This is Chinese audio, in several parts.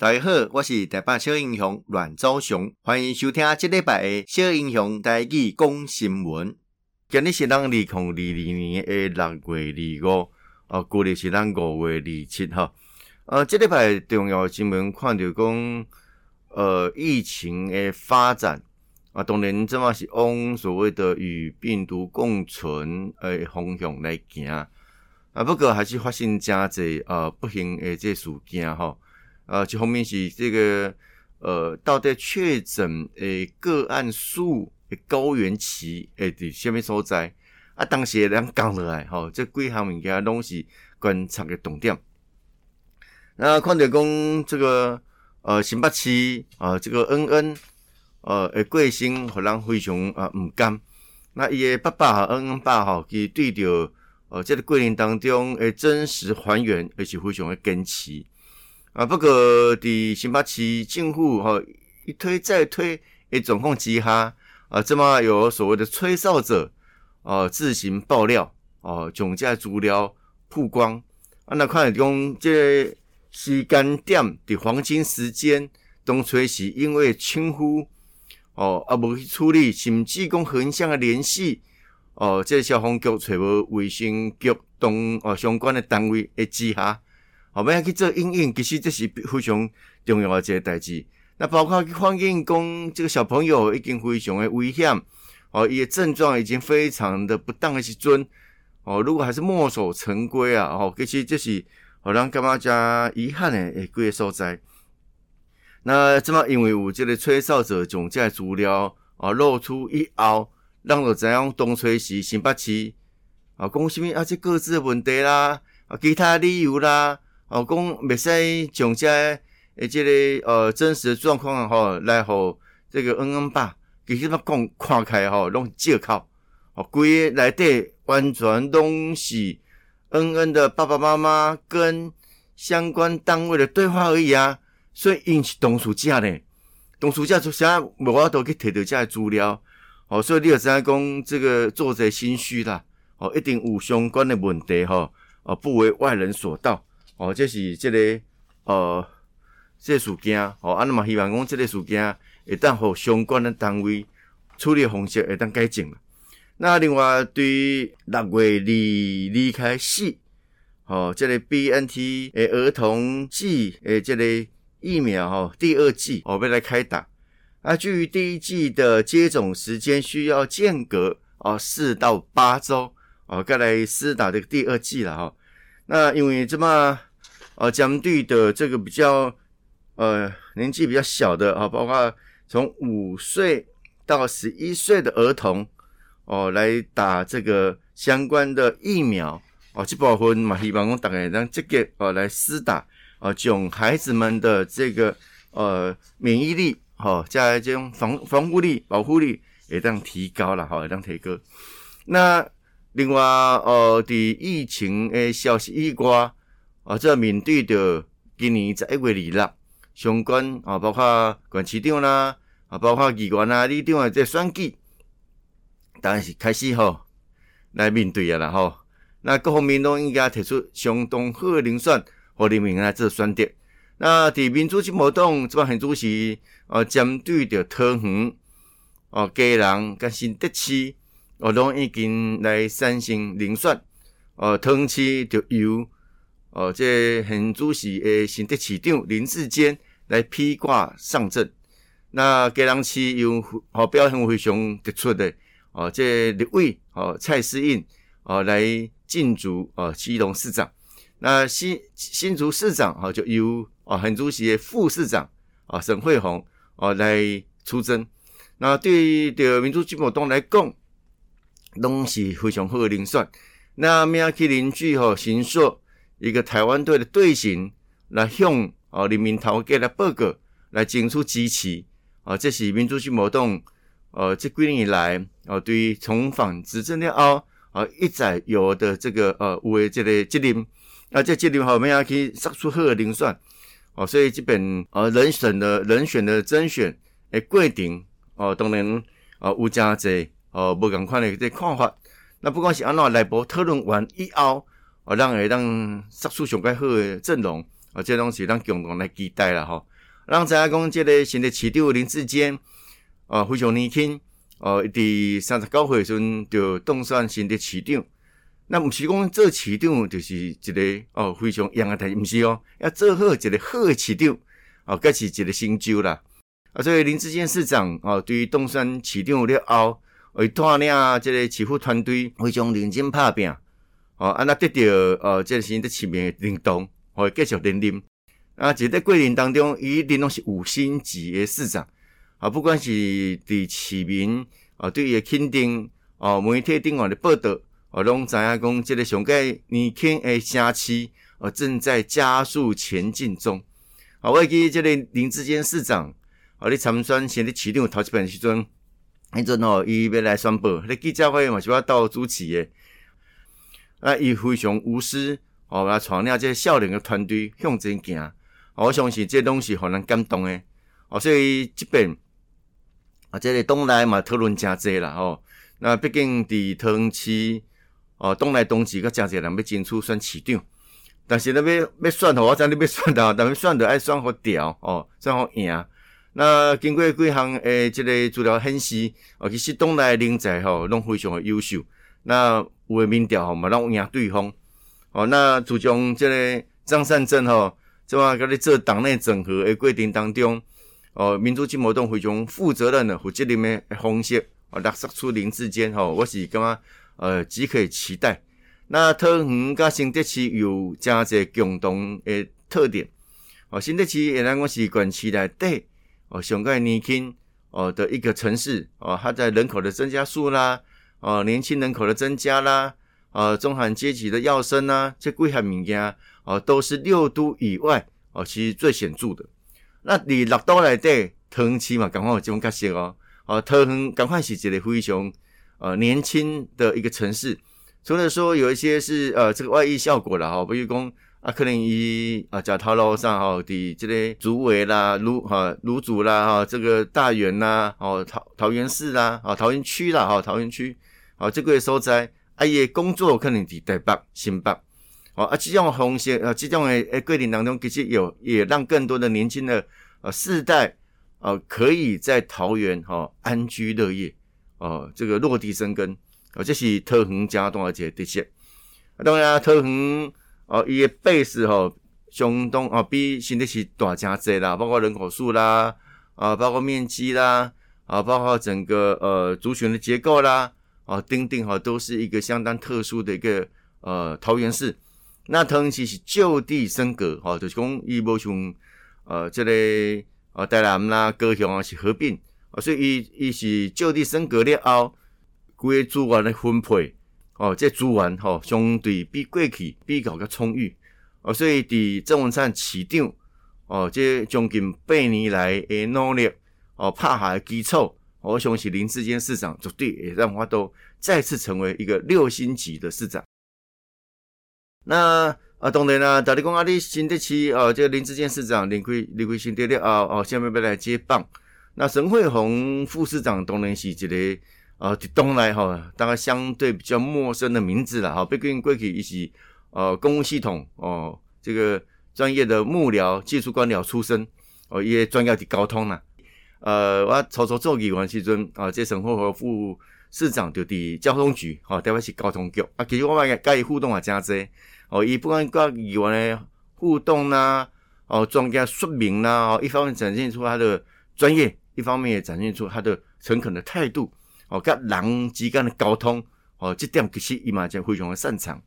大家好，我是台北小英雄阮昭雄，欢迎收听这礼拜的小英雄台语讲新闻。今日是咱二零二二年的六月二五，啊，旧历是咱五月二七号。呃，这礼拜重要新闻看到讲，呃，疫情的发展啊，当然这嘛是往所谓的与病毒共存的方向来行啊，不过还是发生真侪呃不幸的这事件吼。呃，一方面是这个呃，到底确诊诶个案数诶高原期诶伫虾米所在啊？当时人讲落来吼，即几项物件拢是观察的重点。那看到讲这个呃新北市啊，这个恩恩呃诶过身，互人非常啊毋甘。那伊诶爸爸和恩恩爸吼，伊对着呃这个过程当中诶真实还原，而且非常的坚持。啊，不过伫新北市政府吼一推再推诶状况之下，啊，这么有所谓的吹哨者啊自行爆料哦，囧在资料曝光啊，那看讲这个时间点的黄金时间，当初是因为轻忽哦啊无去处理，甚至讲横向的联系哦，这个、消防局揣无卫生局同哦相关的单位诶之下。我们要去做应用，其实这是非常重要的一个代志。那包括去反映讲，这个小朋友已经非常的危险，哦，伊的症状已经非常的不当的时阵，哦，如果还是墨守成规啊，哦，其实这是让人感觉加遗憾的诶几个所在。那这么因为有这个吹哨者囧这资料啊露出以后，让我知影东吹西新北市啊，讲什么啊，这各自的问题啦，啊，其他理由啦。哦，讲未使将这诶，即个呃真实状况吼，来互这个恩恩爸，其实嘛讲看开吼，拢借口，哦，规个内底完全拢是恩恩的爸爸妈妈跟相关单位的对话而已啊，所以因是当事者咧，当事者就啥无法度去摕到这资料，哦，所以你就知影讲这个作者心虚啦，哦，一定有相关的问题吼，哦，不为外人所道。哦，这是这个呃，这个事件哦，啊，那么希望讲这个事件会当互相关的单位处理方式会当改进。那另外对六月二离开始，哦，这个 BNT 诶儿童剂诶这个疫苗哦，第二剂哦要来开打。啊，距第一剂的接种时间需要间隔哦四到八周哦，该来施打这个第二剂了哈。那因为这么。呃，针对的这个比较呃年纪比较小的啊，包括从五岁到十一岁的儿童哦，来打这个相关的疫苗哦，这部分嘛，希望讲大概让这个呃来施打啊，将孩子们的这个呃免疫力哈，加这种防防护力、保护力也当提高了哈，也当提高。那另外呃，的疫情诶消息一挂。啊，这面对着今年十一月二六相关啊，包括县市长啦，啊，包括议员啊、里长啊，这选举，当然是开始吼来面对啊啦吼。那各方面都应该提出相当好的人选和人民来做选择。那伫民主进步党这帮主席啊，针对着桃园哦，家人跟新德市哦，拢已经来产生人选哦，桃园市就由。哦，这很主席诶，新德市长林志坚来披挂上阵。那基隆市有哦表现非常突出的哦，这立委哦蔡适应哦来竞逐哦基隆市长。那新新竹市长哦就由哦很主席的副市长啊沈惠虹哦来出征。那对于的民主进步党来讲，拢是非常好的人选。那明仔去邻居吼新社。一个台湾队的队形来向哦人民头家来报告，来争取支持啊！这是民主进步党呃这几年以来哦对于重返执政了后啊一再有的这个呃为这个责任啊这责任后面要去杀出好的人选哦，所以这边呃人选的人选的甄选的过程哦当然啊有真侪哦无共款的这看法，那不管是安怎内部讨论完以后。哦，让会让杀出上盖好诶阵容，哦，这东西让共同来期待啦吼。咱知影讲，即个新的市长林志坚，哦，非常年轻，哦，伫三十九岁时阵就当选新的市长。那毋是讲做市长就是一个哦非常严的代志，毋是哦，要做好一个好的市长，哦，搁是一个成就啦。啊，所以林志坚市长哦，对于当选市长了后，会带领即个市府团队非常认真拍拼，哦，安那得到哦，即个新的市民的认同，会继续连任。啊，即个过程当中，伊一定拢是五星级的市长，啊，不管是对市民啊，对伊的肯定，哦，媒体顶岸的报道。我拢知影讲，这个上届年轻的城市，哦，正在加速前进中。啊，我会记这个林志坚市长，啊，你参选新的市长头一遍时阵，迄阵哦，伊要来宣布，迄记者会嘛是要到主持的。啊，伊非常无私，哦，来带领这个少年的团队向前行。我相信这东西互人感动的。哦，所以这边啊，这个党内嘛讨论诚济啦，吼。那毕竟伫汤市。哦，东来东去，佮诚济人要争取选市长，但是咧要要选吼，我知你要选到，但要选着爱选好调哦，选好赢。那经过几项诶，即个资料显示，哦，其实东来人才吼拢非常诶优秀。那有诶民调吼嘛，拢赢对方。哦，那自从即个张善政吼，即话甲你做党内整合诶过程当中，哦，民主进步党非常负责任诶、负责任诶方式，哦，落实出林智坚吼，我是感觉。呃，只可以期待。那桃园甲新德市有真侪共同诶特点。哦，新德市原来我是管区内底哦，上盖年轻哦的一个城市哦，它在人口的增加数啦，哦，年轻人口的增加啦，呃，中产阶级的跃升啦，这几项物件哦，都是六都以外哦，其实最显著的。那你六都内底桃园嘛，刚好有这种特色哦，哦，桃园刚好是一个非常。呃，年轻的一个城市，除了说有一些是呃这个外溢效果啦，哈，比如讲啊，可能以啊，假桃楼上哈的这类竹围啦、芦哈芦竹啦哈，这个大园呐，哦桃桃园市啦，啊桃园区啦，哈桃园区，啊这个所在，啊伊工作可能伫台北、新北，哦啊这种方式啊这种诶诶规定当中，其实有也让更多的年轻的呃世代呃可以在桃园哈安居乐业。哦，这个落地生根，哦，这是桃园加大一个特色。当然，桃园哦，伊个 base 吼，相当哦，比新的是大诚济啦，包括人口数啦，啊，包括面积啦，啊，包括整个呃族群的结构啦，啊，等等哈，都是一个相当特殊的一个呃桃园市。那桃园市是就地升格，哈，就是讲伊无像呃这个呃台南啦、高雄啊是合并。哦，所以伊伊是就地升格了后，规个资源的分配，哦，这资源吼相对比过去比较较充裕，哦，所以伫郑文灿市长，哦，这将近八年来的努力，哦，拍下基础，我相信林智坚市长绝对会让我都再次成为一个六星级的市长。那啊，当然啦，大家讲啊，你新德市哦，这个林智坚市长离开离开新德了啊，哦，下面要来接棒。那沈慧虹副市长当然是一个呃，东来哈，大概相对比较陌生的名字了哈。毕竟过去伊是呃公务系统哦，这个专业的幕僚、技术官僚出身哦，伊专业的交通啦。呃，我初初做议员时阵啊，这沈慧虹副市长就伫交通局哈，台北市交通局啊。其实我们甲伊互动也真侪哦，伊不管甲议员的互动啦，哦，专家说明啦，哦，一方面展现出他的专业。一方面也展现出他的诚恳的态度，哦，跟人之间的沟通，哦，这点其实伊嘛就非常的擅长。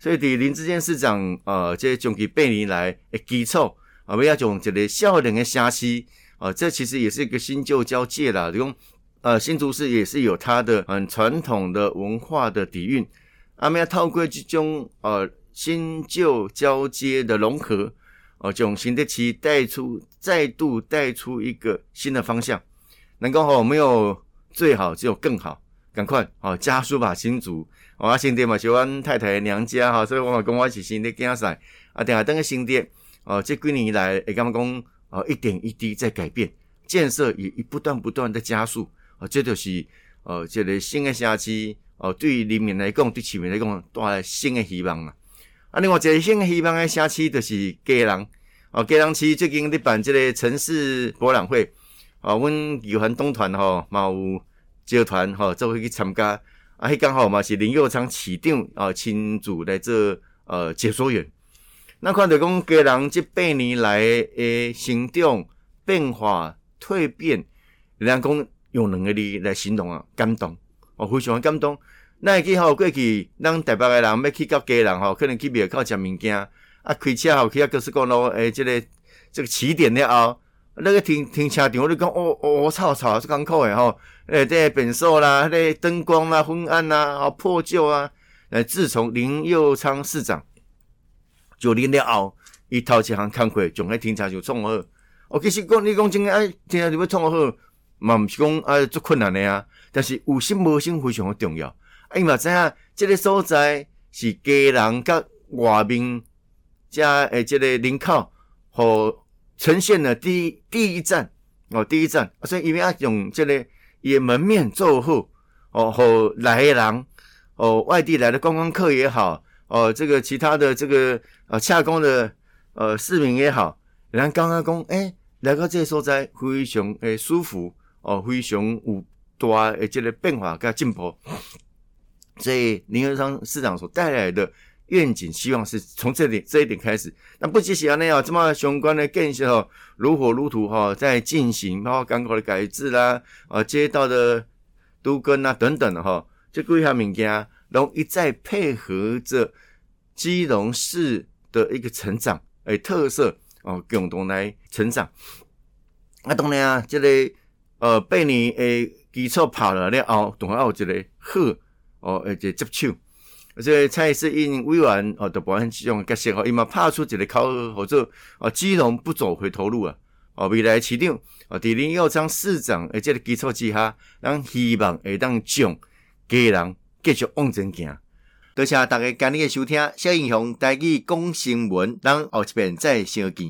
所以，对林志坚市长，呃，这将其八年来的基础，啊，为了将一个少年的城市，啊，这其实也是一个新旧交界啦。用，呃，新竹市也是有它的很传统的文化的底蕴，啊，们要透过这种呃新旧交接的融合。哦，将新德市带出，再度带出一个新的方向。能够好，没有最好，只有更好。赶快哦，加速吧，新竹。我新德嘛，是阮太太娘家哈，所以我嘛讲我是新德囝婿。啊，等下等个新德哦，这几年以来，会感觉讲哦，一点一滴在改变，建设也一不断不断的加速。哦，这就是哦，这个新的城市哦，对于人民来讲，对市民来讲，带来新的希望啊。啊，另外一个新的希望的城市就是家人哦，佳人市最近咧办这个城市博览会，哦，阮义环东团吼嘛有接团吼，做伙去参加，啊，迄刚好嘛是林佑昌市长啊亲自来做呃解说员。那看到讲家人这八年来诶成长变化蜕变，人家讲用两个字来形容啊，感动，哦，非常感动。那会记吼过去，咱台北诶人要去到家人吼，可能去庙口食物件，啊，开车吼去啊，高速公路诶，这个这个起点了后，那个停停车场，我就讲哦哦，操操是艰苦诶吼，诶，这个变数啦，那个灯光啦、昏暗啦、啊破旧啊，诶，自从林佑昌市长。就临了后，伊头一项工课，从迄停车场创好。哦，其实讲你讲真个，哎，停车场要创好，嘛毋是讲啊足困难的啊。但是有心无心非常的重要。啊，伊嘛知影，即个所在是家人甲外面加诶，即个人口，和呈现了第第一站哦，第一站。所以伊要用即个伊诶门面做好哦，和来诶人哦，外地来的观光客也好。哦，这个其他的这个呃，洽公的呃市民也好，人家刚刚讲，诶，来到这个所在非常诶舒服，哦，非常有大诶这个变化跟进步。所以林右昌市长所带来的愿景，希望是从这里这一点开始。那不只是安尼啊，这么相关的建设哦，如火如荼哈，在进行，包括港口的改制啦，啊，街道的都根啊等等的哈，这几项物件。然后一再配合着基隆市的一个成长，诶，特色哦，共同来成长。啊，当然啊，这个呃，八年诶基础跑了了后，当然有一个好哦，而且接手。这个蔡适应委员哦，都表现这种角色哦，伊嘛拍出一个口号，或者哦，基隆不走回头路啊。哦，未来市长哦，在林右昌市长诶这个基础之下，咱希望会当将佳人。继续往前行，多谢大家今日的收听。小英雄带去讲新闻，咱后一遍再相见。